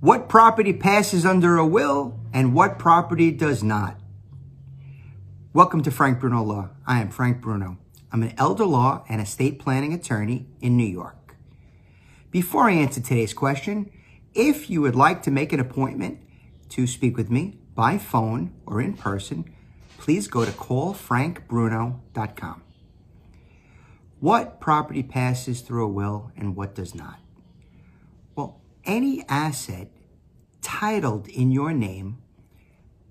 What property passes under a will and what property does not? Welcome to Frank Bruno Law. I am Frank Bruno. I'm an elder law and estate planning attorney in New York. Before I answer today's question, if you would like to make an appointment to speak with me by phone or in person, please go to callfrankbruno.com. What property passes through a will and what does not? Any asset titled in your name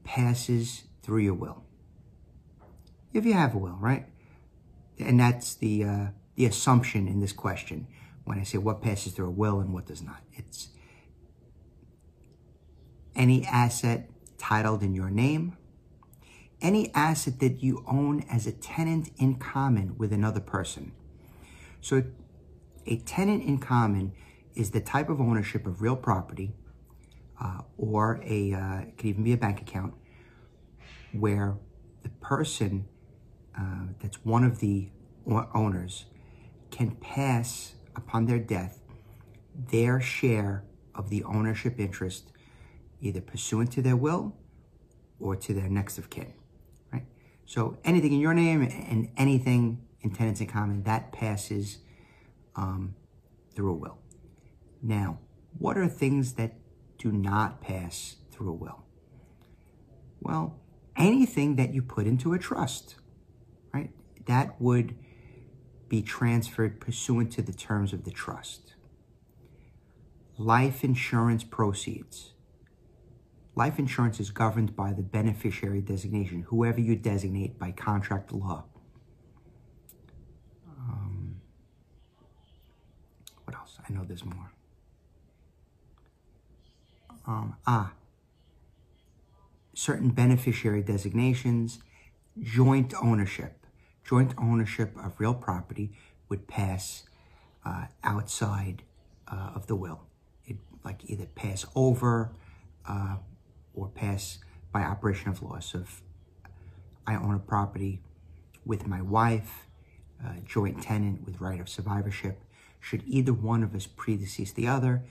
passes through your will. If you have a will, right? And that's the uh, the assumption in this question when I say what passes through a will and what does not. It's any asset titled in your name, any asset that you own as a tenant in common with another person. So a tenant in common is the type of ownership of real property uh, or a, uh, it could even be a bank account where the person uh, that's one of the owners can pass upon their death their share of the ownership interest either pursuant to their will or to their next of kin, right? So anything in your name and anything in tenants in common, that passes um, through a will. Now, what are things that do not pass through a will? Well, anything that you put into a trust, right? That would be transferred pursuant to the terms of the trust. Life insurance proceeds. Life insurance is governed by the beneficiary designation, whoever you designate by contract law. Um, what else? I know there's more. Um, ah, certain beneficiary designations, joint ownership. Joint ownership of real property would pass uh, outside uh, of the will. It like either pass over uh, or pass by operation of law. So if I own a property with my wife, joint tenant with right of survivorship, should either one of us predecease the other,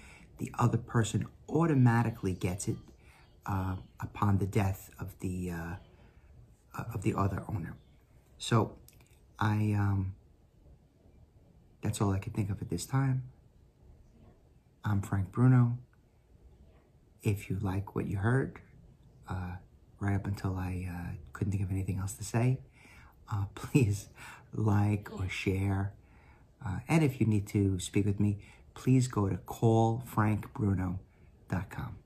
the other person automatically gets it uh, upon the death of the uh, of the other owner. So I um, that's all I can think of at this time. I'm Frank Bruno. If you like what you heard, uh, right up until I uh, couldn't think of anything else to say, uh, please like or share. Uh, and if you need to speak with me, please go to callfrankbruno.com.